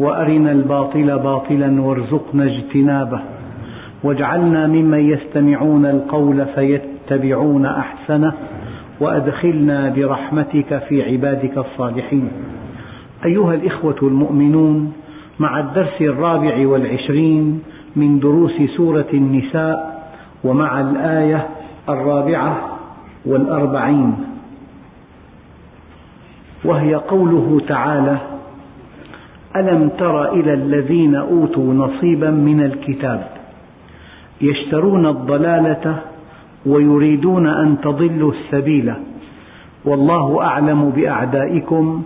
وأرنا الباطل باطلا وارزقنا اجتنابه. واجعلنا ممن يستمعون القول فيتبعون أحسنه وأدخلنا برحمتك في عبادك الصالحين. أيها الإخوة المؤمنون مع الدرس الرابع والعشرين من دروس سورة النساء ومع الآية الرابعة والأربعين. وهي قوله تعالى ألم تر إلى الذين أوتوا نصيبا من الكتاب؟ يشترون الضلالة ويريدون أن تضلوا السبيل. والله أعلم بأعدائكم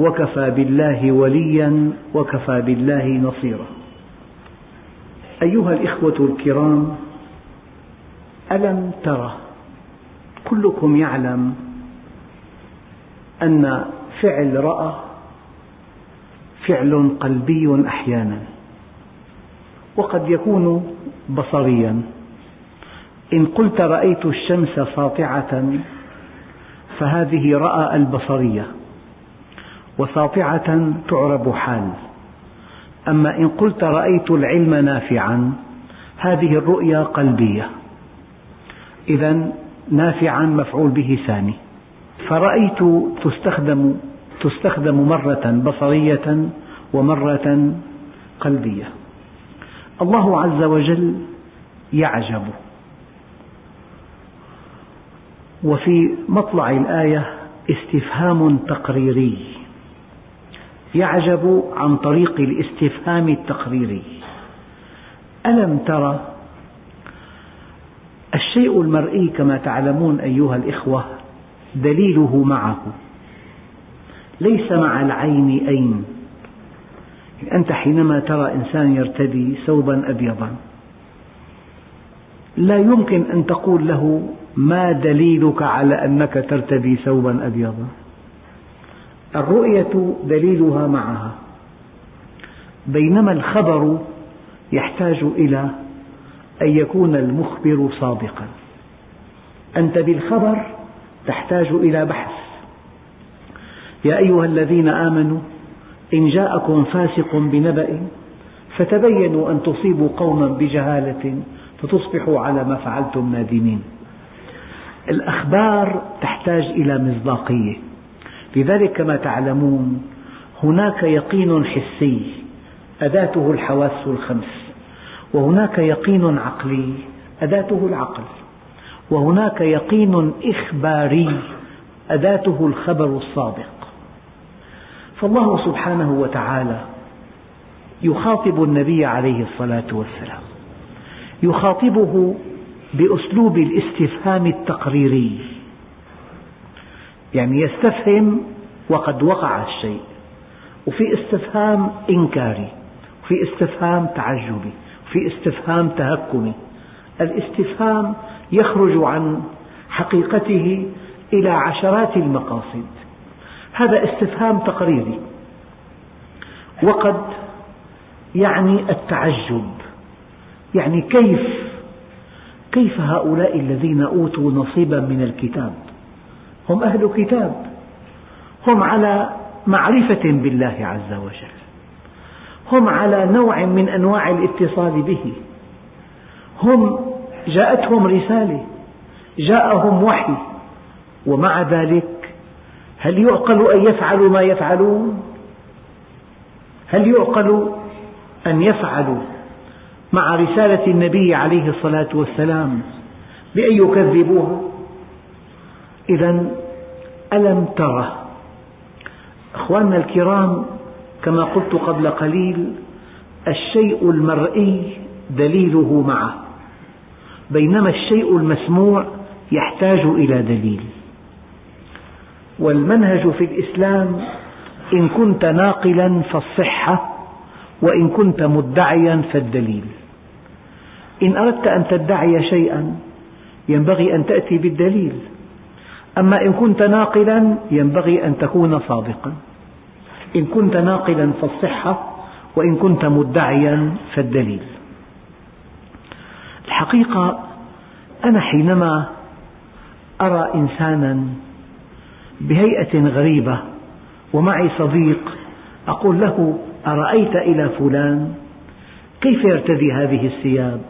وكفى بالله وليا وكفى بالله نصيرا. أيها الإخوة الكرام ألم تر؟ كلكم يعلم أن فعل رأى فعل قلبي أحيانا وقد يكون بصريا. إن قلت رأيت الشمس ساطعة فهذه رأى البصرية وساطعة تعرب حال. أما إن قلت رأيت العلم نافعا هذه الرؤيا قلبية. إذا نافعا مفعول به ثاني. فرأيت تستخدم تستخدم مرة بصرية ومرة قلبية. الله عز وجل يعجب. وفي مطلع الآية استفهام تقريري. يعجب عن طريق الاستفهام التقريري. ألم ترى الشيء المرئي كما تعلمون أيها الإخوة دليله معه؟ ليس مع العين أين. أنت حينما ترى إنسان يرتدي ثوبا أبيضا لا يمكن أن تقول له ما دليلك على أنك ترتدي ثوبا أبيضا. الرؤية دليلها معها. بينما الخبر يحتاج إلى أن يكون المخبر صادقا. أنت بالخبر تحتاج إلى بحث. يا أيها الذين آمنوا إن جاءكم فاسق بنبأ فتبينوا أن تصيبوا قوما بجهالة فتصبحوا على ما فعلتم نادمين. الأخبار تحتاج إلى مصداقية. لذلك كما تعلمون هناك يقين حسي أداته الحواس الخمس وهناك يقين عقلي أداته العقل وهناك يقين إخباري أداته الخبر الصادق. فالله سبحانه وتعالى يخاطب النبي عليه الصلاة والسلام. يخاطبه بأسلوب الاستفهام التقريري. يعني يستفهم وقد وقع الشيء. وفي استفهام إنكاري وفي استفهام تعجبي وفي استفهام تهكمي. الاستفهام يخرج عن حقيقته إلى عشرات المقاصد. هذا استفهام تقريري وقد يعني التعجب. يعني كيف كيف هؤلاء الذين أوتوا نصيبا من الكتاب؟ هم أهل كتاب. هم على معرفة بالله عز وجل. هم على نوع من أنواع الاتصال به. هم جاءتهم رسالة جاءهم وحي ومع ذلك هل يعقل أن يفعلوا ما يفعلون؟ هل يعقل أن يفعلوا مع رسالة النبي عليه الصلاة والسلام بأن يكذبوها؟ إذا ألم ترى أخواننا الكرام كما قلت قبل قليل الشيء المرئي دليله معه بينما الشيء المسموع يحتاج إلى دليل. والمنهج في الإسلام إن كنت ناقلا فالصحة وإن كنت مدعيا فالدليل. إن أردت أن تدعي شيئا ينبغي أن تأتي بالدليل. أما إن كنت ناقلا ينبغي أن تكون صادقا. إن كنت ناقلا فالصحة وإن كنت مدعيا فالدليل. الحقيقة أنا حينما أرى إنسانا بهيئة غريبة ومعي صديق أقول له أرأيت إلى فلان؟ كيف يرتدي هذه الثياب؟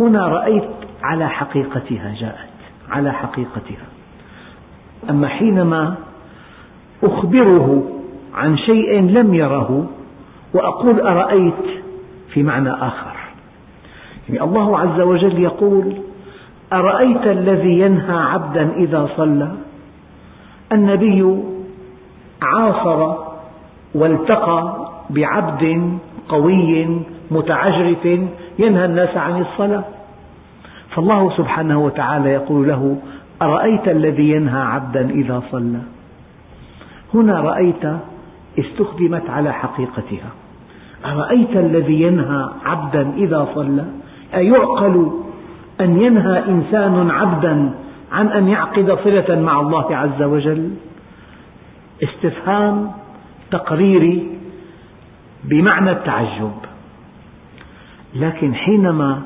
هنا رأيت على حقيقتها جاءت على حقيقتها. أما حينما أخبره عن شيء لم يره وأقول أرأيت في معنى آخر. يعني الله عز وجل يقول أرأيت الذي ينهى عبدا إذا صلى؟ النبي عاصر والتقى بعبد قوي متعجرف ينهى الناس عن الصلاة. فالله سبحانه وتعالى يقول له أرأيت الذي ينهى عبدا إذا صلى؟ هنا رأيت استخدمت على حقيقتها. أرأيت الذي ينهى عبدا إذا صلى؟ أيعقل أن ينهى إنسان عبدا عن أن يعقد صلة مع الله عز وجل. استفهام تقريري بمعنى التعجب. لكن حينما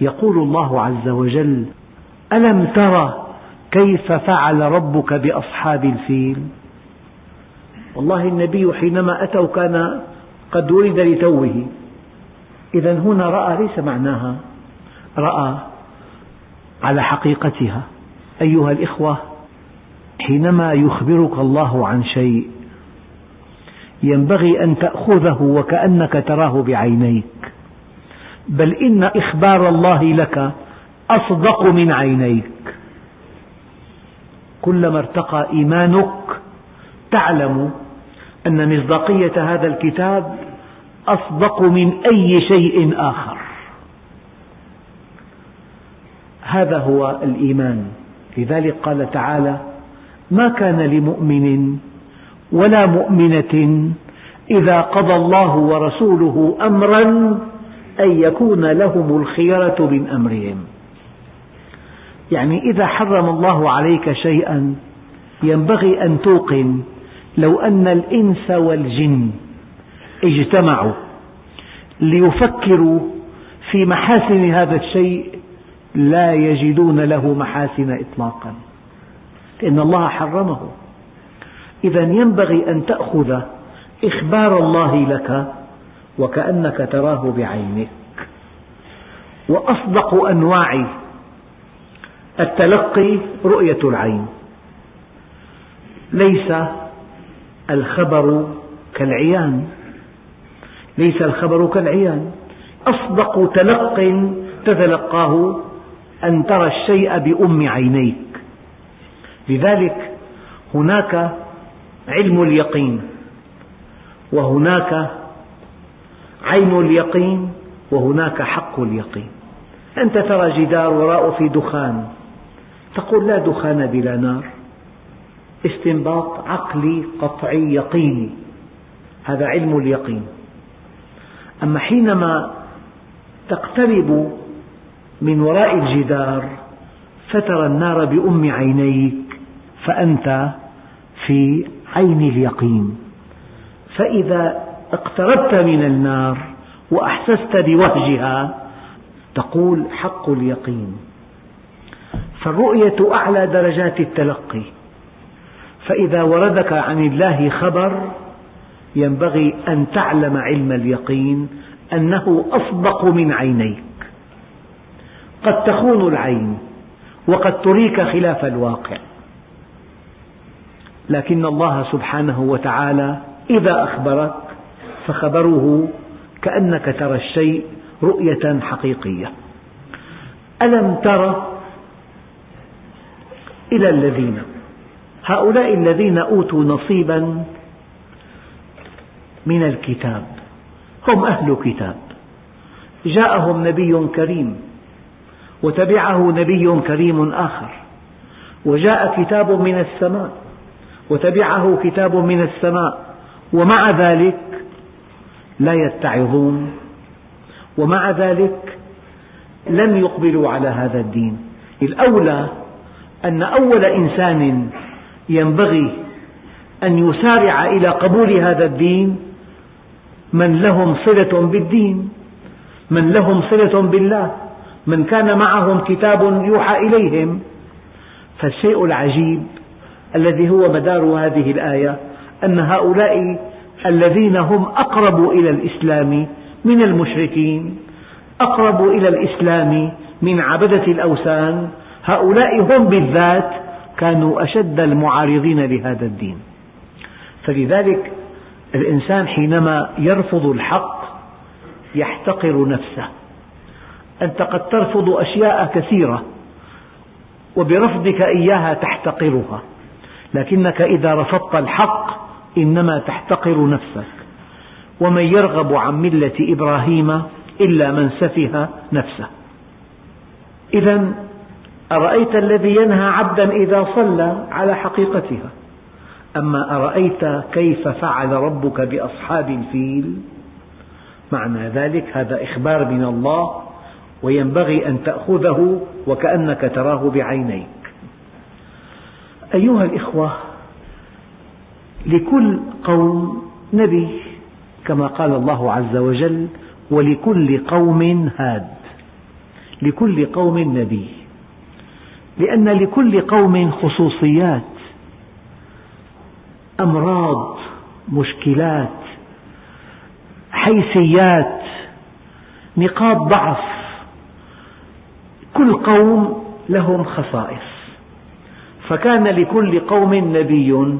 يقول الله عز وجل ألم تر كيف فعل ربك بأصحاب الفيل؟ والله النبي حينما أتوا كان قد ولد لتوه. إذا هنا رأى ليس معناها رأى على حقيقتها. أيها الإخوة حينما يخبرك الله عن شيء ينبغي أن تأخذه وكأنك تراه بعينيك. بل إن إخبار الله لك أصدق من عينيك. كلما ارتقى إيمانك تعلم أن مصداقية هذا الكتاب أصدق من أي شيء آخر. هذا هو الإيمان. لذلك قال تعالى ما كان لمؤمن ولا مؤمنة إذا قضى الله ورسوله أمرا أن يكون لهم الخيرة من أمرهم. يعني إذا حرم الله عليك شيئا ينبغي أن توقن لو أن الإنس والجن اجتمعوا ليفكروا في محاسن هذا الشيء لا يجدون له محاسن إطلاقا. لأن الله حرمه. إذا ينبغي أن تأخذ إخبار الله لك وكأنك تراه بعينك. وأصدق أنواع التلقي رؤية العين. ليس الخبر كالعيان. ليس الخبر كالعيان. أصدق تلق تتلقاه أن ترى الشيء بأم عينيك. لذلك هناك علم اليقين وهناك عين اليقين وهناك حق اليقين. أنت ترى جدار وراءه في دخان تقول لا دخان بلا نار. استنباط عقلي قطعي يقيني. هذا علم اليقين. أما حينما تقترب من وراء الجدار فترى النار بأم عينيك فأنت في عين اليقين. فإذا اقتربت من النار وأحسست بوهجها تقول حق اليقين. فالرؤية أعلى درجات التلقي. فإذا وردك عن الله خبر ينبغي أن تعلم علم اليقين أنه أصدق من عينيك. قد تخون العين وقد تريك خلاف الواقع. لكن الله سبحانه وتعالى إذا أخبرك فخبره كأنك ترى الشيء رؤية حقيقية. ألم تر إلى الذين؟ هؤلاء الذين أوتوا نصيبا من الكتاب. هم أهل كتاب. جاءهم نبي كريم. وتبعه نبي كريم آخر. وجاء كتاب من السماء وتبعه كتاب من السماء ومع ذلك لا يتعظون. ومع ذلك لم يقبلوا على هذا الدين. الأولى أن أول إنسان ينبغي أن يسارع إلى قبول هذا الدين من لهم صلة بالدين من لهم صلة بالله. من كان معهم كتاب يوحى إليهم فالشيء العجيب الذي هو مدار هذه الآية أن هؤلاء الذين هم أقرب إلى الإسلام من المشركين أقرب إلى الإسلام من عبدة الأوثان هؤلاء هم بالذات كانوا أشد المعارضين لهذا الدين. فلذلك الإنسان حينما يرفض الحق يحتقر نفسه. أنت قد ترفض أشياء كثيرة وبرفضك إياها تحتقرها. لكنك إذا رفضت الحق إنما تحتقر نفسك. ومن يرغب عن ملة إبراهيم إلا من سفه نفسه. إذا أرأيت الذي ينهى عبدا إذا صلى على حقيقتها؟ أما أرأيت كيف فعل ربك بأصحاب الفيل؟ معنى ذلك هذا إخبار من الله وينبغي أن تأخذه وكأنك تراه بعينيك. أيها الإخوة لكل قوم نبي كما قال الله عز وجل ولكل قوم هاد. لكل قوم نبي. لأن لكل قوم خصوصيات أمراض مشكلات حيثيات نقاط ضعف كل قوم لهم خصائص. فكان لكل قوم نبي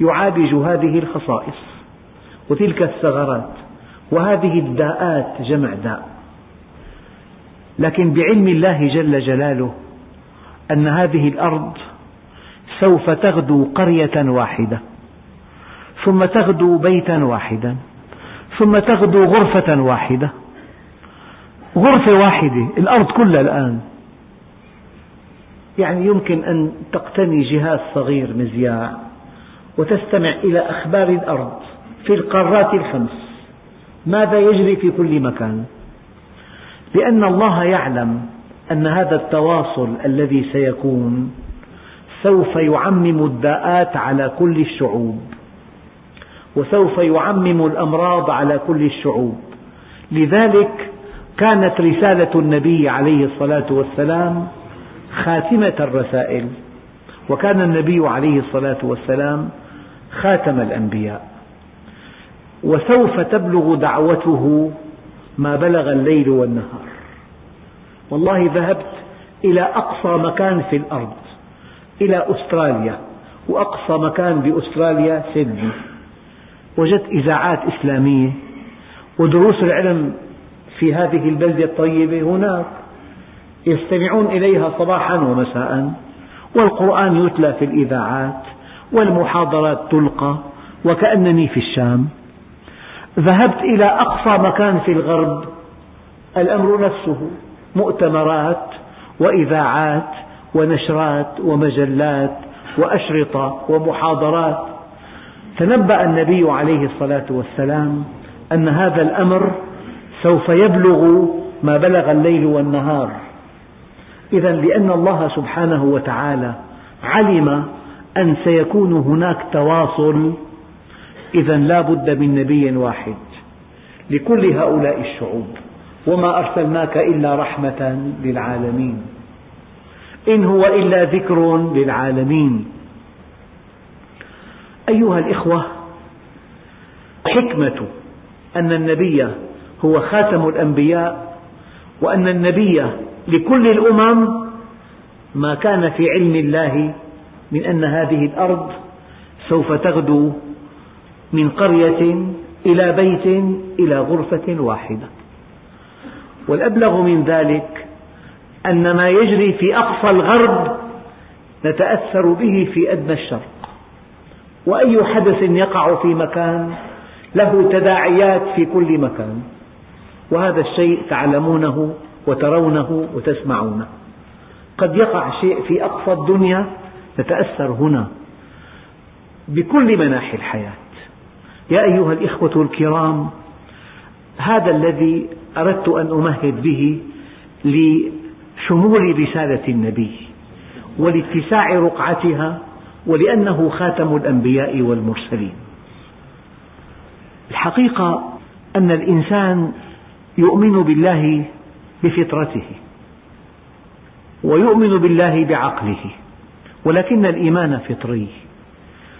يعالج هذه الخصائص وتلك الثغرات وهذه الداءات جمع داء. لكن بعلم الله جل جلاله أن هذه الأرض سوف تغدو قرية واحدة ثم تغدو بيتا واحدا ثم تغدو غرفة واحدة. غرفة واحدة الأرض كلها الآن يعني يمكن أن تقتني جهاز صغير مذياع وتستمع إلى أخبار الأرض في القارات الخمس. ماذا يجري في كل مكان؟ لأن الله يعلم أن هذا التواصل الذي سيكون سوف يعمم الداءات على كل الشعوب وسوف يعمم الأمراض على كل الشعوب. لذلك كانت رسالة النبي عليه الصلاة والسلام خاتمة الرسائل. وكان النبي عليه الصلاة والسلام خاتم الأنبياء. وسوف تبلغ دعوته ما بلغ الليل والنهار. والله ذهبت إلى أقصى مكان في الأرض إلى أستراليا وأقصى مكان بأستراليا سيدني. وجدت إذاعات إسلامية ودروس العلم في هذه البلدة الطيبة هناك. يستمعون إليها صباحا ومساء والقرآن يتلى في الإذاعات والمحاضرات تلقى وكأنني في الشام. ذهبت إلى أقصى مكان في الغرب الأمر نفسه مؤتمرات وإذاعات ونشرات ومجلات وأشرطة ومحاضرات. تنبأ النبي عليه الصلاة والسلام أن هذا الأمر سوف يبلغ ما بلغ الليل والنهار. إذا لأن الله سبحانه وتعالى علم أن سيكون هناك تواصل إذا لا بد من نبي واحد لكل هؤلاء الشعوب وما أرسلناك إلا رحمة للعالمين. إن هو إلا ذكر للعالمين. أيها الإخوة حكمة أن النبي هو خاتم الأنبياء وأن النبي لكل الأمم ما كان في علم الله من أن هذه الأرض سوف تغدو من قرية إلى بيت إلى غرفة واحدة. والأبلغ من ذلك أن ما يجري في أقصى الغرب نتأثر به في أدنى الشرق. وأي حدث يقع في مكان له تداعيات في كل مكان. وهذا الشيء تعلمونه وترونه وتسمعونه. قد يقع شيء في أقصى الدنيا نتأثر هنا بكل مناحي الحياة. يا أيها الإخوة الكرام هذا الذي أردت أن أمهد به لشمول رسالة النبي ولاتساع رقعتها ولأنه خاتم الأنبياء والمرسلين. الحقيقة أن الإنسان يؤمن بالله بفطرته ويؤمن بالله بعقله ولكن الإيمان فطري.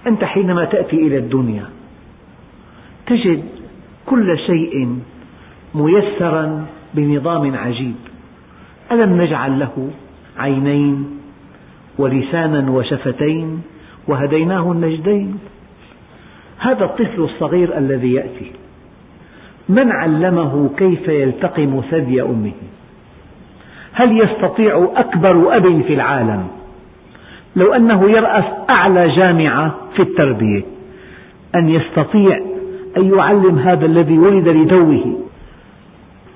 أنت حينما تأتي إلى الدنيا تجد كل شيء ميسرا بنظام عجيب. ألم نجعل له عينين ولسانا وشفتين وهديناه النجدين؟ هذا الطفل الصغير الذي يأتي. من علمه كيف يلتقم ثدي أمه؟ هل يستطيع أكبر أب في العالم؟ لو أنه يرأس أعلى جامعة في التربية أن يستطيع أن يعلم هذا الذي ولد لتوه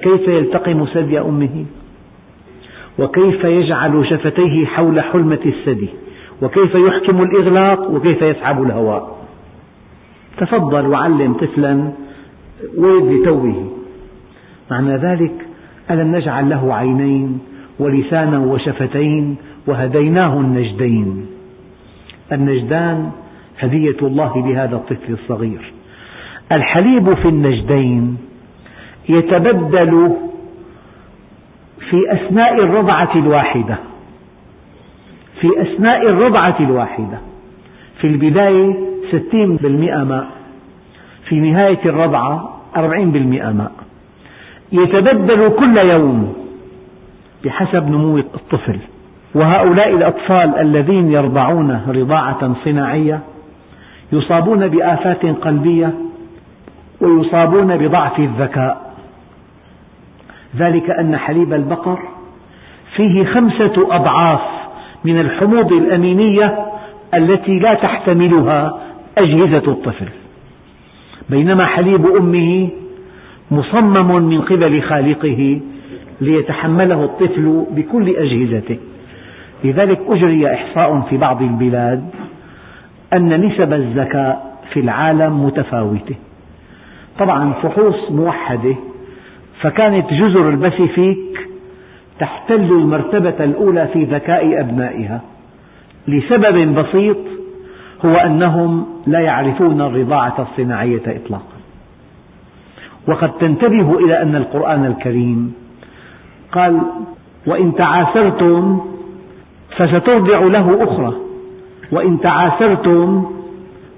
كيف يلتقم ثدي أمه؟ وكيف يجعل شفتيه حول حلمة الثدي؟ وكيف يحكم الإغلاق؟ وكيف يسحب الهواء؟ تفضل وعلم طفلا ولد لتوه معنى ذلك ألم نجعل له عينين ولسانا وشفتين وهديناه النجدين. النجدان هدية الله لهذا الطفل الصغير. الحليب في النجدين يتبدل في أثناء الرضعة الواحدة. في أثناء الرضعة الواحدة. في البداية ستين بالمئة ماء. في نهاية الرضعة أربعين بالمئة ماء. يتبدل كل يوم بحسب نمو الطفل. وهؤلاء الأطفال الذين يرضعون رضاعة صناعية يصابون بآفات قلبية ويصابون بضعف الذكاء. ذلك أن حليب البقر فيه خمسة أضعاف من الحموض الأمينية التي لا تحتملها أجهزة الطفل. بينما حليب أمه مصمم من قبل خالقه ليتحمله الطفل بكل أجهزته. لذلك أجري إحصاء في بعض البلاد أن نسب الذكاء في العالم متفاوتة. طبعا فحوص موحدة فكانت جزر الباسيفيك تحتل المرتبة الأولى في ذكاء أبنائها لسبب بسيط هو أنهم لا يعرفون الرضاعة الصناعية إطلاقا. وقد تنتبه إلى أن القرآن الكريم قال وإن تعاسرتم فسترضع له أخرى وإن تعاسرتم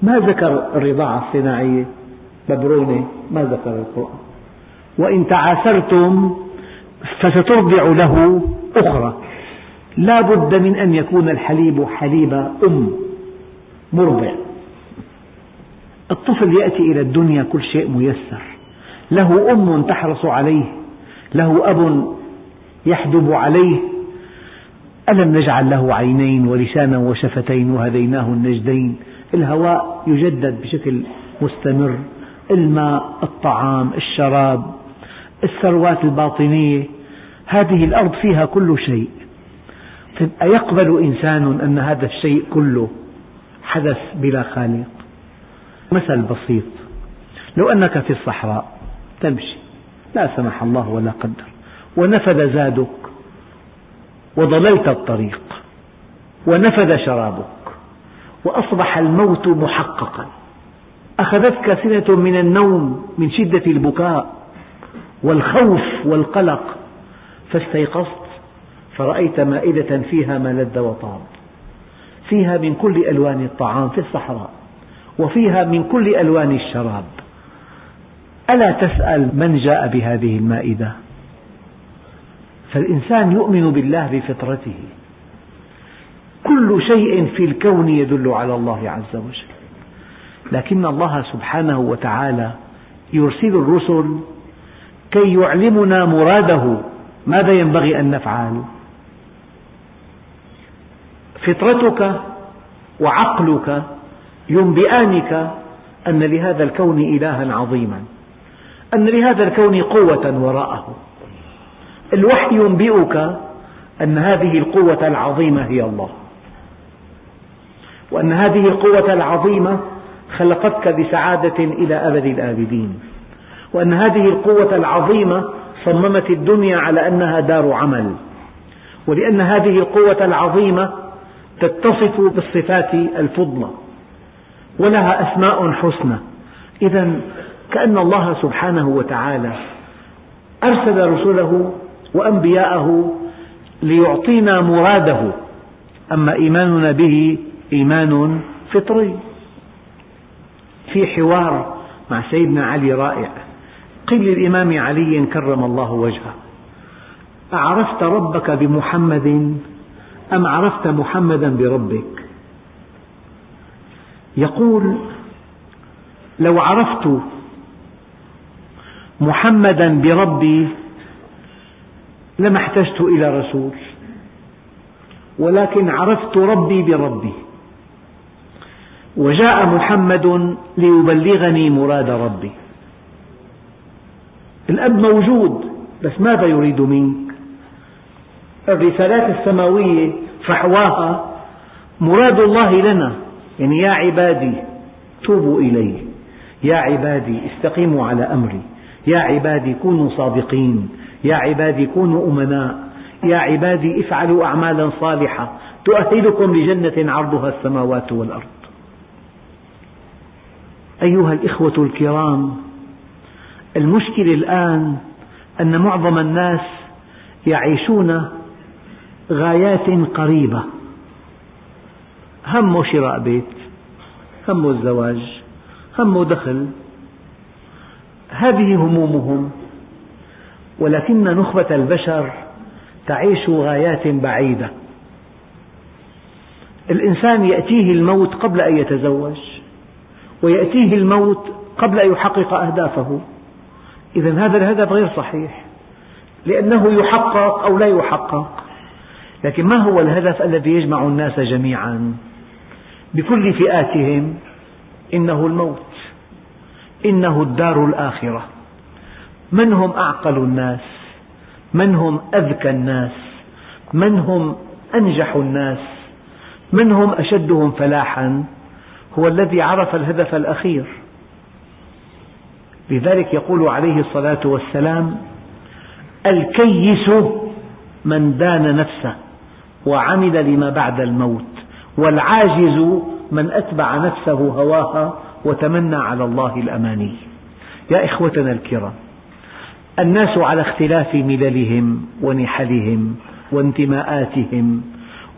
ما ذكر الرضاعة الصناعية؟ ببرونة ما ذكر القرآن. وإن تعاسرتم فسترضع له أخرى لا بد من أن يكون الحليب حليب أم. مرضع الطفل يأتي إلى الدنيا كل شيء ميسر. له أم تحرص عليه له أب يحدب عليه. ألم نجعل له عينين ولسانا وشفتين وهديناه النجدين؟ الهواء يجدد بشكل مستمر. الماء الطعام الشراب الثروات الباطنية. هذه الأرض فيها كل شيء. طيب أيقبل إنسان أن هذا الشيء كله حدث بلا خالق مثل بسيط. لو أنك في الصحراء تمشي. لا سمح الله ولا قدر. ونفد زادك. وضللت الطريق. ونفد شرابك. وأصبح الموت محققا. أخذتك سنة من النوم من شدة البكاء. والخوف والقلق. فاستيقظت. فرأيت مائدة فيها ما لذ وطاب. فيها من كل ألوان الطعام في الصحراء وفيها من كل ألوان الشراب. ألا تسأل من جاء بهذه المائدة؟ فالإنسان يؤمن بالله بفطرته. كل شيء في الكون يدل على الله عز وجل. لكن الله سبحانه وتعالى يرسل الرسل كي يعلمنا مراده ماذا ينبغي أن نفعل؟ فطرتك وعقلك ينبئانك أن لهذا الكون إلها عظيما أن لهذا الكون قوة وراءه. الوحي ينبئك أن هذه القوة العظيمة هي الله وأن هذه القوة العظيمة خلقتك بسعادة إلى أبد الآبدين وأن هذه القوة العظيمة صممت الدنيا على أنها دار عمل ولأن هذه القوة العظيمة تتصف بالصفات الفضلى ولها أسماء حسنى. إذا كأن الله سبحانه وتعالى أرسل رسله وأنبياءه ليعطينا مراده. أما إيماننا به إيمان فطري. في حوار مع سيدنا علي رائع. قيل للإمام علي كرم الله وجهه. أعرفت ربك بمحمد أم عرفت محمدا بربك؟ يقول لو عرفت محمدا بربي لما احتجت إلى رسول ولكن عرفت ربي بربي. وجاء محمد ليبلغني مراد ربي. الأب موجود بس ماذا يريد منك الرسالات السماوية فحواها مراد الله لنا. يعني يا عبادي توبوا إلي. يا عبادي استقيموا على أمري. يا عبادي كونوا صادقين. يا عبادي كونوا أمناء. يا عبادي افعلوا أعمالا صالحة. تؤهلكم لجنة عرضها السماوات والأرض. أيها الإخوة الكرام المشكلة الآن أن معظم الناس يعيشون غايات قريبة. همه شراء بيت همه الزواج همه دخل. هذه همومهم. ولكن نخبة البشر تعيش غايات بعيدة. الإنسان يأتيه الموت قبل أن يتزوج ويأتيه الموت قبل أن يحقق أهدافه. إذا هذا الهدف غير صحيح لأنه يحقق أو لا يحقق. لكن ما هو الهدف الذي يجمع الناس جميعا؟ بكل فئاتهم إنه الموت إنه الدار الآخرة. من هم أعقل الناس؟ من هم أذكى الناس؟ من هم أنجح الناس؟ من هم أشدهم فلاحا؟ هو الذي عرف الهدف الأخير. لذلك يقول عليه الصلاة والسلام الكيس من دان نفسه. وعمل لما بعد الموت. والعاجز من أتبع نفسه هواها وتمنى على الله الأماني. يا إخوتنا الكرام الناس على اختلاف مللهم ونحلهم وانتماءاتهم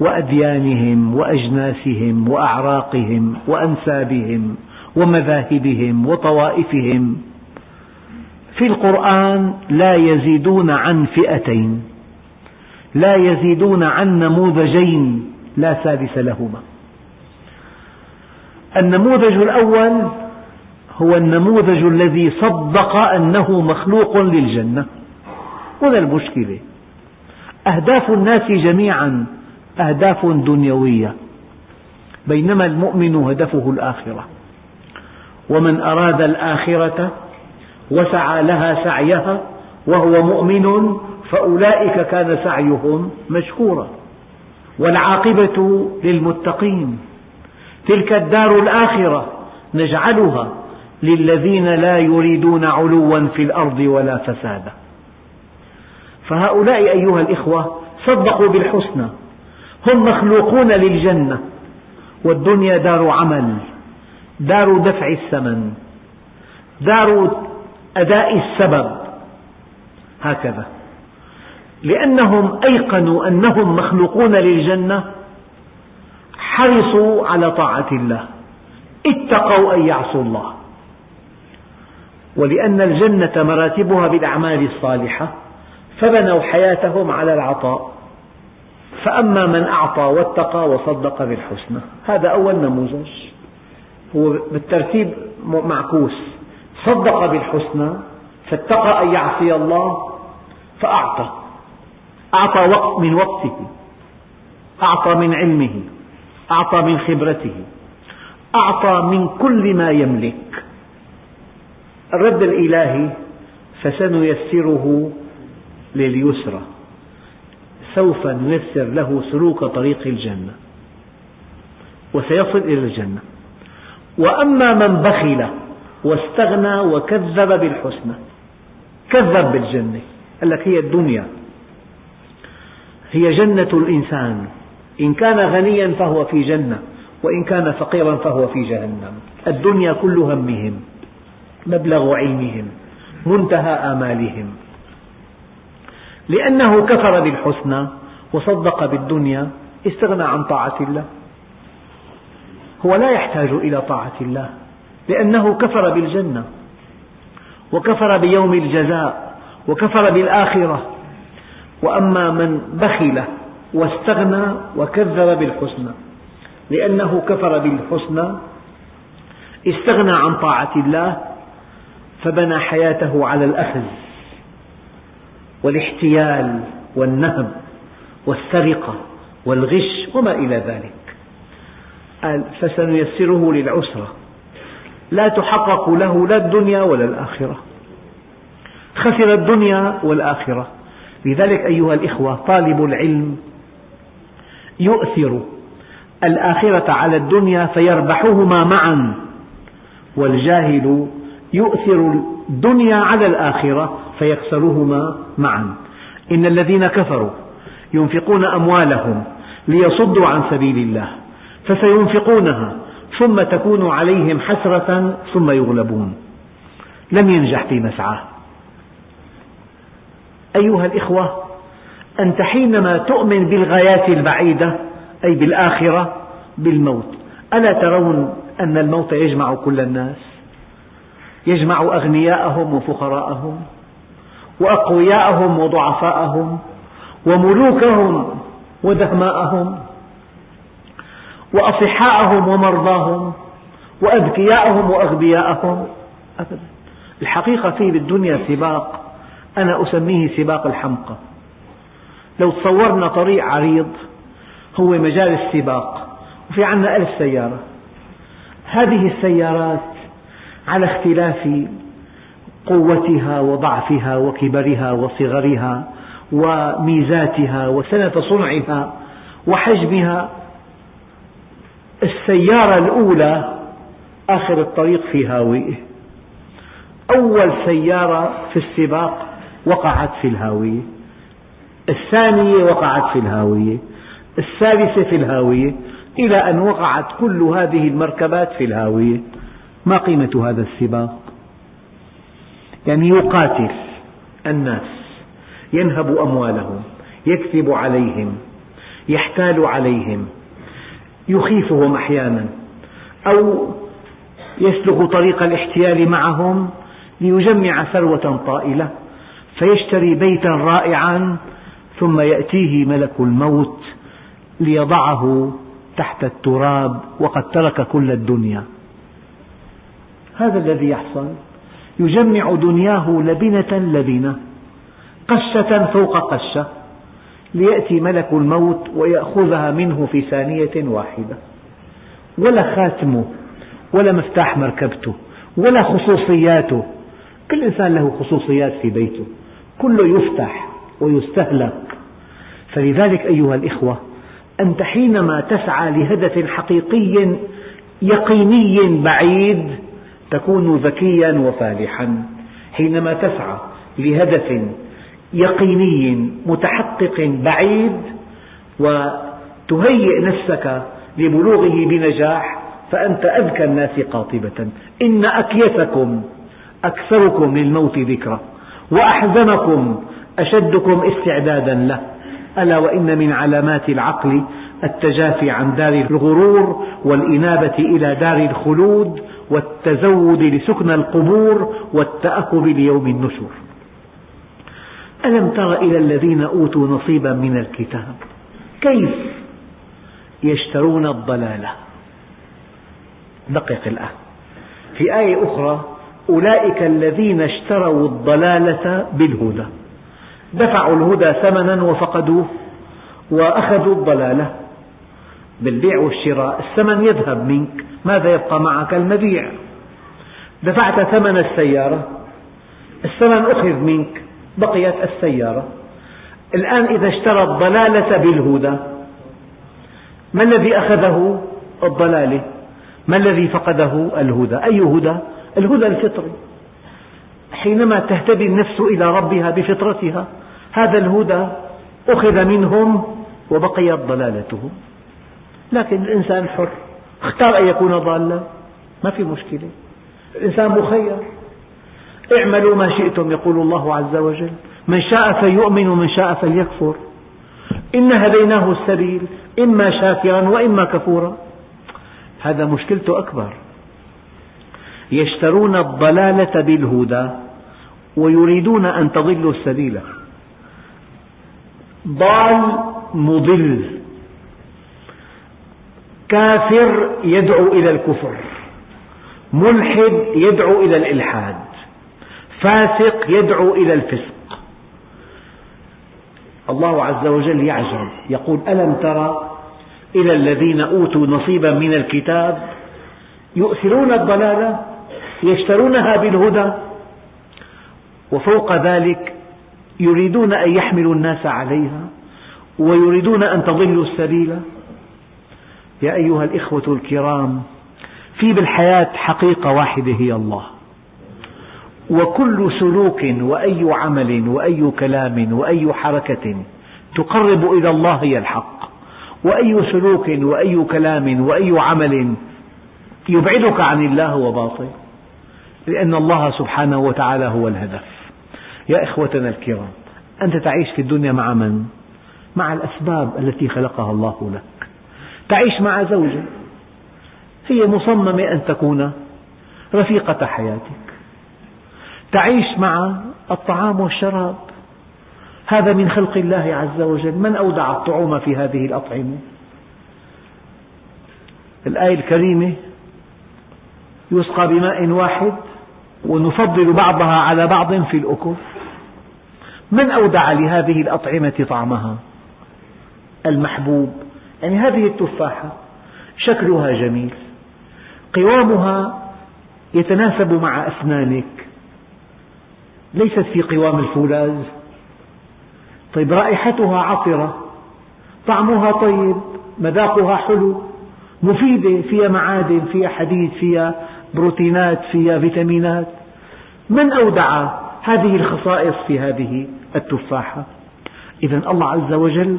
وأديانهم وأجناسهم وأعراقهم وأنسابهم ومذاهبهم وطوائفهم في القرآن لا يزيدون عن فئتين. لا يزيدون عن نموذجين لا ثالث لهما. النموذج الأول هو النموذج الذي صدق أنه مخلوق للجنة. هنا المشكلة. أهداف الناس جميعا أهداف دنيوية. بينما المؤمن هدفه الآخرة. ومن أراد الآخرة وسعى لها سعيها وهو مؤمن فأولئك كان سعيهم مشكورا. والعاقبة للمتقين. تلك الدار الآخرة نجعلها للذين لا يريدون علوا في الأرض ولا فسادا. فهؤلاء أيها الإخوة صدقوا بالحسنى. هم مخلوقون للجنة. والدنيا دار عمل. دار دفع الثمن. دار أداء السبب. هكذا. لأنهم أيقنوا أنهم مخلوقون للجنة حرصوا على طاعة الله اتقوا أن يعصوا الله. ولأن الجنة مراتبها بالأعمال الصالحة فبنوا حياتهم على العطاء. فأما من أعطى واتقى وصدق بالحسنى هذا أول نموذج. هو بالترتيب معكوس. صدق بالحسنى فاتقى أن يعصي الله فأعطى. أعطى وقت من وقته. أعطى من علمه. أعطى من خبرته. أعطى من كل ما يملك. الرد الإلهي فسنيسره لليسرى. سوف نيسر له سلوك طريق الجنة. وسيصل إلى الجنة. وأما من بخل واستغنى وكذب بالحسنى كذب بالجنة. قال لك هي الدنيا. هي جنة الإنسان. إن كان غنيا فهو في جنة وإن كان فقيرا فهو في جهنم. الدنيا كل همهم مبلغ علمهم منتهى آمالهم. لأنه كفر بالحسنى وصدق بالدنيا استغنى عن طاعة الله. هو لا يحتاج إلى طاعة الله لأنه كفر بالجنة وكفر بيوم الجزاء وكفر بالآخرة. وأما من بخل واستغنى وكذب بالحسنى لأنه كفر بالحسنى استغنى عن طاعة الله فبنى حياته على الأخذ والاحتيال والنهب والسرقة والغش وما إلى ذلك. قال فسنيسره للعسرة. لا تحقق له لا الدنيا ولا الآخرة. خسر الدنيا والآخرة. لذلك أيها الإخوة طالب العلم يؤثر الآخرة على الدنيا فيربحهما معا والجاهل يؤثر الدنيا على الآخرة فيخسرهما معا. إن الذين كفروا ينفقون أموالهم ليصدوا عن سبيل الله فسينفقونها ثم تكون عليهم حسرة ثم يغلبون. لم ينجح في مسعاه أيها الإخوة أنت حينما تؤمن بالغايات البعيدة أي بالآخرة بالموت ألا ترون أن الموت يجمع كل الناس؟ يجمع أغنياءهم وفقراءهم وأقوياءهم وضعفاءهم وملوكهم ودهماءهم وأصحاءهم ومرضاهم وأذكياءهم وأغبياءهم. أبدا. الحقيقة فيه بالدنيا سباق. أنا أسميه سباق الحمقى. لو تصورنا طريق عريض هو مجال السباق وفي عنا ألف سيارة. هذه السيارات على اختلاف قوتها وضعفها وكبرها وصغرها وميزاتها وسنة صنعها وحجمها السيارة الأولى آخر الطريق في هاوية. أول سيارة في السباق وقعت في الهاوية. الثانية وقعت في الهاوية. الثالثة في الهاوية. إلى أن وقعت كل هذه المركبات في الهاوية. ما قيمة هذا السباق؟ يعني يقاتل الناس. ينهب أموالهم. يكذب عليهم. يحتال عليهم. يخيفهم أحيانا. أو يسلك طريق الاحتيال معهم ليجمع ثروة طائلة. فيشتري بيتا رائعا ثم يأتيه ملك الموت ليضعه تحت التراب وقد ترك كل الدنيا. هذا الذي يحصل. يجمع دنياه لبنة لبنة قشة فوق قشة ليأتي ملك الموت ويأخذها منه في ثانية واحدة. ولا خاتمه ولا مفتاح مركبته ولا خصوصياته. كل إنسان له خصوصيات في بيته. كله يفتح ويستهلك. فلذلك أيها الإخوة أنت حينما تسعى لهدف حقيقي يقيني بعيد تكون ذكيا وفالحا حينما تسعى لهدف يقيني متحقق بعيد وتهيئ نفسك لبلوغه بنجاح فأنت أذكى الناس قاطبة. إن أكيسكم أكثركم للموت ذكرى. وأحزنكم أشدكم استعدادا له. ألا وإن من علامات العقل التجافي عن دار الغرور والإنابة إلى دار الخلود والتزود لسكن القبور والتأهب ليوم النشور. ألم تر إلى الذين أوتوا نصيبا من الكتاب؟ كيف يشترون الضلالة دقق الآن. في آية أخرى أولئك الذين اشتروا الضلالة بالهدى. دفعوا الهدى ثمنا وفقدوه وأخذوا الضلالة. بالبيع والشراء الثمن يذهب منك ماذا يبقى معك؟ المبيع. دفعت ثمن السيارة الثمن أخذ منك بقيت السيارة. الآن إذا اشترى الضلالة بالهدى ما الذي أخذه؟ الضلالة. ما الذي فقده؟ الهدى. أي هدى؟ الهدى الفطري. حينما تهتدي النفس إلى ربها بفطرتها هذا الهدى أخذ منهم وبقيت ضلالتهم لكن الإنسان حر اختار أن يكون ضالا ما في مشكلة. الإنسان مخير. اعملوا ما شئتم يقول الله عز وجل. من شاء فليؤمن ومن شاء فليكفر. إن هديناه السبيل إما شاكرا وإما كفورا. هذا مشكلته أكبر. يشترون الضلالة بالهدى ويريدون أن تضلوا السبيل. ضال مضل. كافر يدعو إلى الكفر. ملحد يدعو إلى الإلحاد. فاسق يدعو إلى الفسق. الله عز وجل يعجب يقول ألم ترى إلى الذين أوتوا نصيبا من الكتاب يؤثرون الضلالة؟ يشترونها بالهدى وفوق ذلك يريدون أن يحملوا الناس عليها ويريدون أن تضلوا السبيل. يا أيها الإخوة الكرام في بالحياة حقيقة واحدة هي الله. وكل سلوك وأي عمل وأي كلام وأي حركة تقرب إلى الله هي الحق. وأي سلوك وأي كلام وأي عمل يبعدك عن الله هو باطل لأن الله سبحانه وتعالى هو الهدف. يا إخوتنا الكرام أنت تعيش في الدنيا مع من؟ مع الأسباب التي خلقها الله لك. تعيش مع زوجة هي مصممة أن تكون رفيقة حياتك. تعيش مع الطعام والشراب. هذا من خلق الله عز وجل. من أودع الطعوم في هذه الأطعمة؟ الآية الكريمة يسقى بماء واحد ونفضل بعضها على بعض في الأكل. من أودع لهذه الأطعمة طعمها؟ المحبوب. يعني هذه التفاحة شكلها جميل. قوامها يتناسب مع أسنانك. ليست في قوام الفولاذ. طيب رائحتها عطرة. طعمها طيب. مذاقها حلو. مفيدة فيها معادن فيها حديد فيها بروتينات فيها فيتامينات. من أودع هذه الخصائص في هذه التفاحة؟ إذا الله عز وجل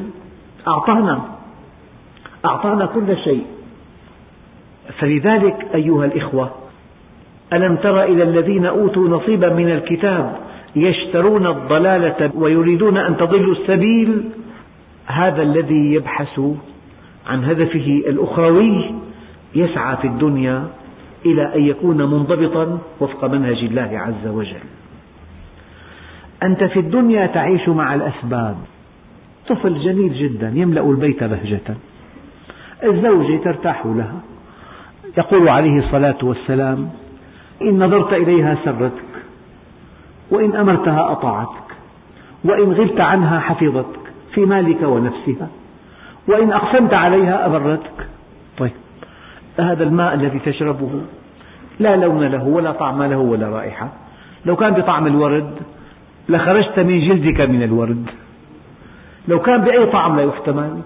أعطانا أعطانا كل شيء. فلذلك أيها الإخوة ألم تر إلى الذين أوتوا نصيبا من الكتاب يشترون الضلالة ويريدون أن تضلوا السبيل؟ هذا الذي يبحث عن هدفه الأخروي يسعى في الدنيا إلى أن يكون منضبطا وفق منهج الله عز وجل. أنت في الدنيا تعيش مع الأسباب. طفل جميل جدا يملأ البيت بهجة. الزوجة ترتاح لها. يقول عليه الصلاة والسلام إن نظرت إليها سرتك وإن أمرتها أطاعتك وإن غبت عنها حفظتك في مالك ونفسها وإن أقسمت عليها أبرتك. طيب هذا الماء الذي تشربه لا لون له ولا طعم له ولا رائحة. لو كان بطعم الورد لخرجت من جلدك من الورد. لو كان بأي طعم لا يحتمل.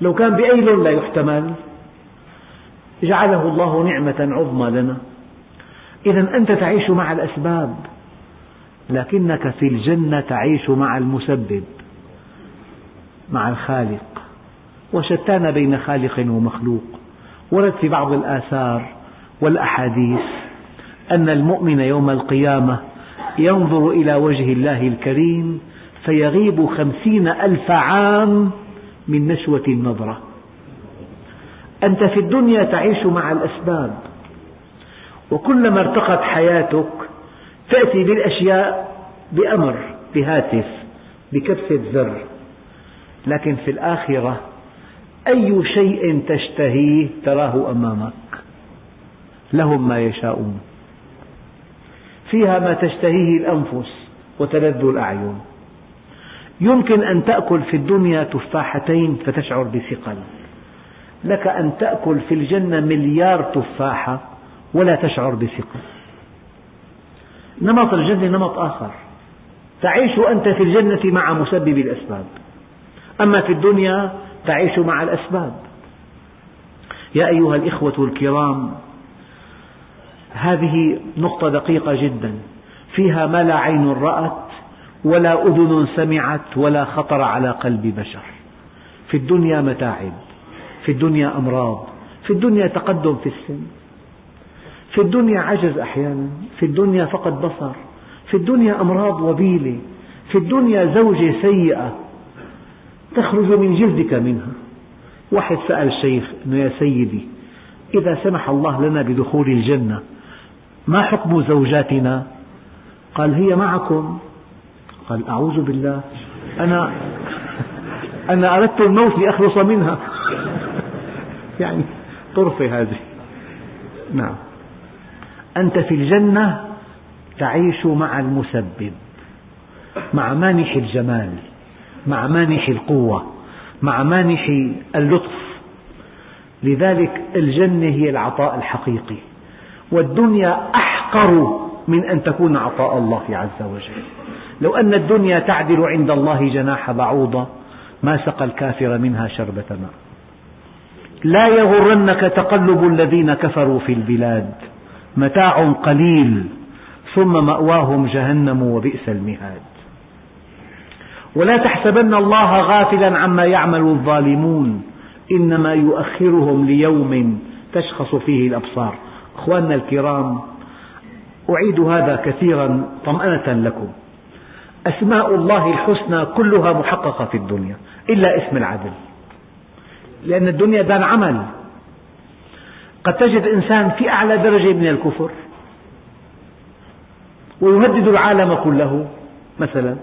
لو كان بأي لون لا يحتمل. جعله الله نعمة عظمى لنا. إذا أنت تعيش مع الأسباب لكنك في الجنة تعيش مع المسبب مع الخالق. وشتان بين خالق ومخلوق. ورد في بعض الآثار والأحاديث أن المؤمن يوم القيامة ينظر إلى وجه الله الكريم فيغيب خمسين ألف عام من نشوة النظرة. أنت في الدنيا تعيش مع الأسباب وكلما ارتقت حياتك تأتي بالأشياء بأمر بهاتف بكبسة زر لكن في الآخرة أي شيء تشتهيه تراه أمامك. لهم ما يشاءون. فيها ما تشتهيه الأنفس وتلذ الأعين. يمكن أن تأكل في الدنيا تفاحتين فتشعر بثقل. لك أن تأكل في الجنة مليار تفاحة ولا تشعر بثقل. نمط الجنة نمط آخر. تعيش أنت في الجنة مع مسبب الأسباب. أما في الدنيا تعيش مع الأسباب. يا أيها الإخوة الكرام هذه نقطة دقيقة جدا. فيها ما لا عين رأت ولا أذن سمعت ولا خطر على قلب بشر. في الدنيا متاعب في الدنيا أمراض في الدنيا تقدم في السن في الدنيا عجز أحيانا في الدنيا فقد بصر في الدنيا أمراض وبيلة في الدنيا زوجة سيئة تخرج من جلدك منها. واحد سأل الشيخ أنه يا سيدي إذا سمح الله لنا بدخول الجنة ما حكم زوجاتنا؟ قال هي معكم. قال أعوذ بالله أنا أنا أردت الموت لأخلص منها. يعني طرفة هذه. نعم. أنت في الجنة تعيش مع المسبب مع مانح الجمال. مع مانح القوة مع مانح اللطف. لذلك الجنة هي العطاء الحقيقي والدنيا أحقر من أن تكون عطاء الله عز وجل. لو أن الدنيا تعدل عند الله جناح بعوضة ما سقى الكافر منها شربة ماء. لا يغرنك تقلب الذين كفروا في البلاد متاع قليل ثم مأواهم جهنم وبئس المهاد. ولا تحسبن الله غافلا عما يعمل الظالمون. إنما يؤخرهم ليوم تشخص فيه الأبصار. أخواننا الكرام أعيد هذا كثيرا طمأنة لكم. أسماء الله الحسنى كلها محققة في الدنيا إلا اسم العدل. لأن الدنيا دار عمل. قد تجد إنسان في أعلى درجة من الكفر ويهدد العالم كله مثلا.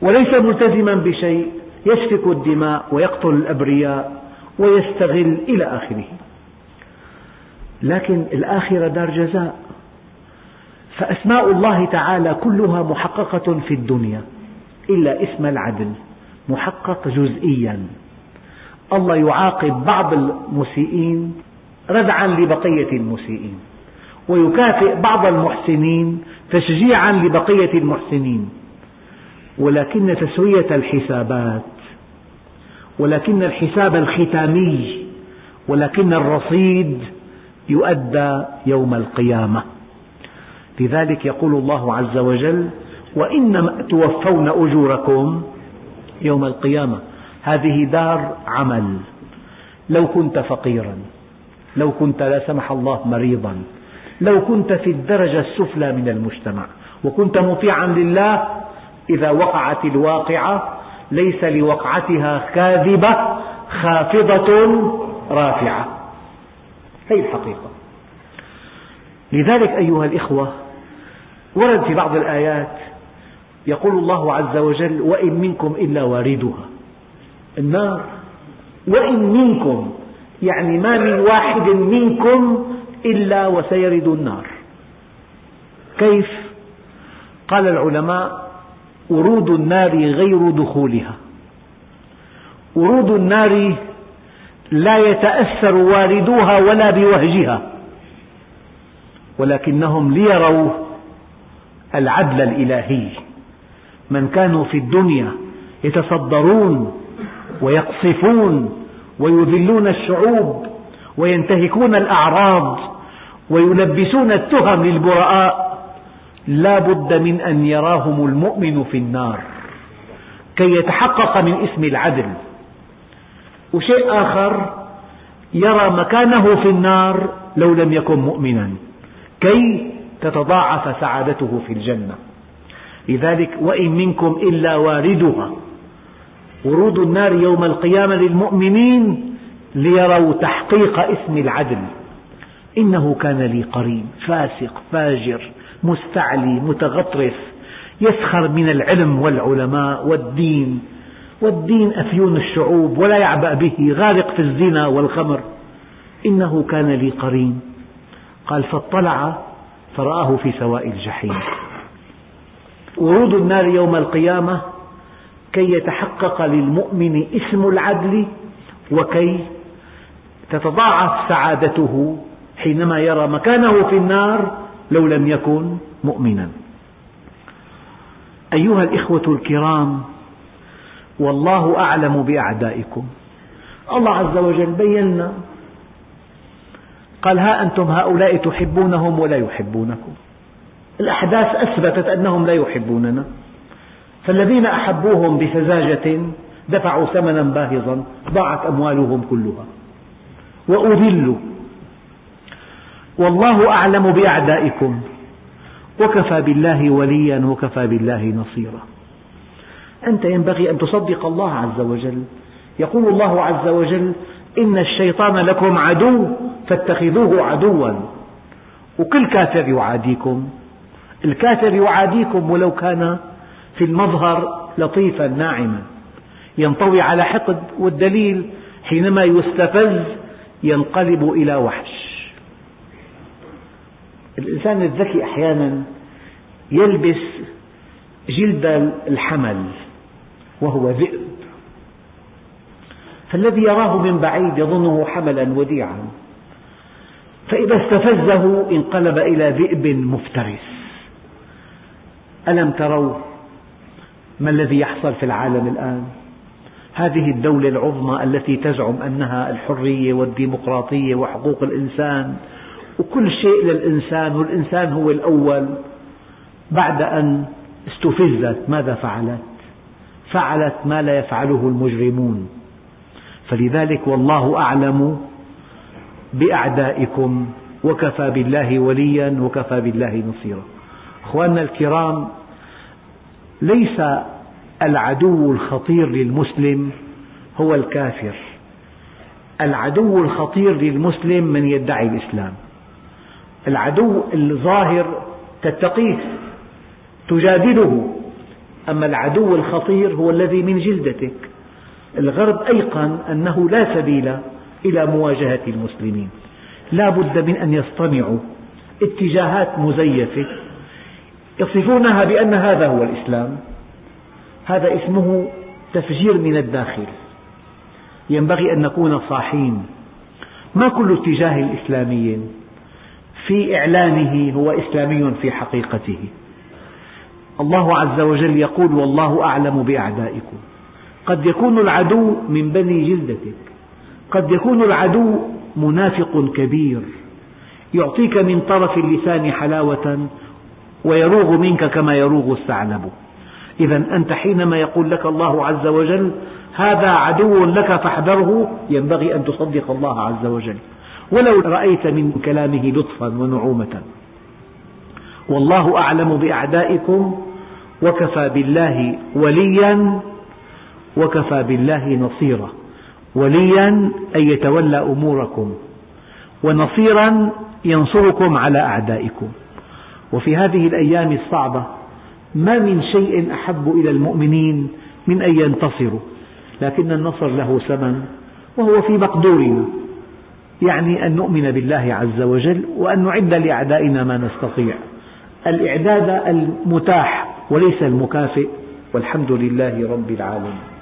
وليس ملتزما بشيء يسفك الدماء ويقتل الأبرياء ويستغل إلى آخره. لكن الآخرة دار جزاء. فأسماء الله تعالى كلها محققة في الدنيا إلا اسم العدل محقق جزئيا. الله يعاقب بعض المسيئين ردعا لبقية المسيئين ويكافئ بعض المحسنين تشجيعا لبقية المحسنين. ولكن تسوية الحسابات ولكن الحساب الختامي ولكن الرصيد يؤدى يوم القيامة. لذلك يقول الله عز وجل وإنما توفون أجوركم يوم القيامة. هذه دار عمل. لو كنت فقيرا لو كنت لا سمح الله مريضا لو كنت في الدرجة السفلى من المجتمع وكنت مطيعا لله إذا وقعت الواقعة ليس لوقعتها كاذبة خافضة رافعة. هذه الحقيقة. لذلك أيها الإخوة ورد في بعض الآيات يقول الله عز وجل وإن منكم إلا واردها. النار وإن منكم. يعني ما من واحد منكم إلا وسيرد النار. كيف؟ قال العلماء ورود النار غير دخولها. ورود النار لا يتأثر واردوها ولا بوهجها. ولكنهم ليروا العدل الإلهي. من كانوا في الدنيا يتصدرون ويقصفون ويذلون الشعوب وينتهكون الأعراض ويلبسون التهم للبراء. لا بد من أن يراهم المؤمن في النار. كي يتحقق من اسم العدل. وشيء آخر يرى مكانه في النار لو لم يكن مؤمنا. كي تتضاعف سعادته في الجنة. لذلك وإن منكم إلا واردها. ورود النار يوم القيامة للمؤمنين ليروا تحقيق اسم العدل. إنه كان لي قرين فاسق فاجر. مستعلي متغطرس يسخر من العلم والعلماء والدين. والدين أفيون الشعوب ولا يعبأ به غارق في الزنا والخمر. إنه كان لي قرين. قال فاطلع فرآه في سواء الجحيم. ورود النار يوم القيامة كي يتحقق للمؤمن اسم العدل وكي تتضاعف سعادته حينما يرى مكانه في النار لو لم يكن مؤمنا. أيها الإخوة الكرام والله أعلم بأعدائكم. الله عز وجل بينا قال ها أنتم هؤلاء تحبونهم ولا يحبونكم. الأحداث أثبتت أنهم لا يحبوننا. فالذين أحبوهم بسذاجة دفعوا ثمنا باهظا ضاعت أموالهم كلها. وأذلوا والله أعلم بأعدائكم. وكفى بالله وليا وكفى بالله نصيرا. أنت ينبغي أن تصدق الله عز وجل. يقول الله عز وجل إن الشيطان لكم عدو فاتخذوه عدوا. وكل كافر يعاديكم. الكافر يعاديكم ولو كان في المظهر لطيفا ناعما. ينطوي على حقد والدليل حينما يستفز ينقلب إلى وحش. الإنسان الذكي أحيانا يلبس جلد الحمل وهو ذئب. فالذي يراه من بعيد يظنه حملا وديعا. فإذا استفزه انقلب إلى ذئب مفترس. ألم تروا ما الذي يحصل في العالم الآن؟ هذه الدولة العظمى التي تزعم أنها الحرية والديمقراطية وحقوق الإنسان وكل شيء للإنسان والإنسان هو الأول بعد أن استفزت ماذا فعلت؟ فعلت ما لا يفعله المجرمون. فلذلك والله أعلم بأعدائكم وكفى بالله وليا وكفى بالله نصيرا. أخواننا الكرام ليس العدو الخطير للمسلم هو الكافر. العدو الخطير للمسلم من يدعي الإسلام. العدو الظاهر تتقيه تجادله. أما العدو الخطير هو الذي من جلدتك. الغرب أيقن أنه لا سبيل إلى مواجهة المسلمين. لا بد من أن يصطنعوا اتجاهات مزيفة. يصفونها بأن هذا هو الإسلام. هذا اسمه تفجير من الداخل. ينبغي أن نكون صاحين. ما كل اتجاه إسلامي في إعلانه هو إسلامي في حقيقته. الله عز وجل يقول والله أعلم بأعدائكم. قد يكون العدو من بني جلدتك. قد يكون العدو منافق كبير. يعطيك من طرف اللسان حلاوة ويروغ منك كما يروغ الثعلب. إذا أنت حينما يقول لك الله عز وجل هذا عدو لك فاحذره. ينبغي أن تصدق الله عز وجل. ولو رأيت من كلامه لطفا ونعومة. والله أعلم بأعدائكم وكفى بالله وليا وكفى بالله نصيرا. وليا أن يتولى أموركم ونصيرا ينصركم على أعدائكم. وفي هذه الأيام الصعبة ما من شيء أحب إلى المؤمنين من أن ينتصروا لكن النصر له ثمن وهو في مقدورنا. يعني أن نؤمن بالله عز وجل وأن نعد لأعدائنا ما نستطيع. الإعداد المتاح وليس المكافئ والحمد لله رب العالمين.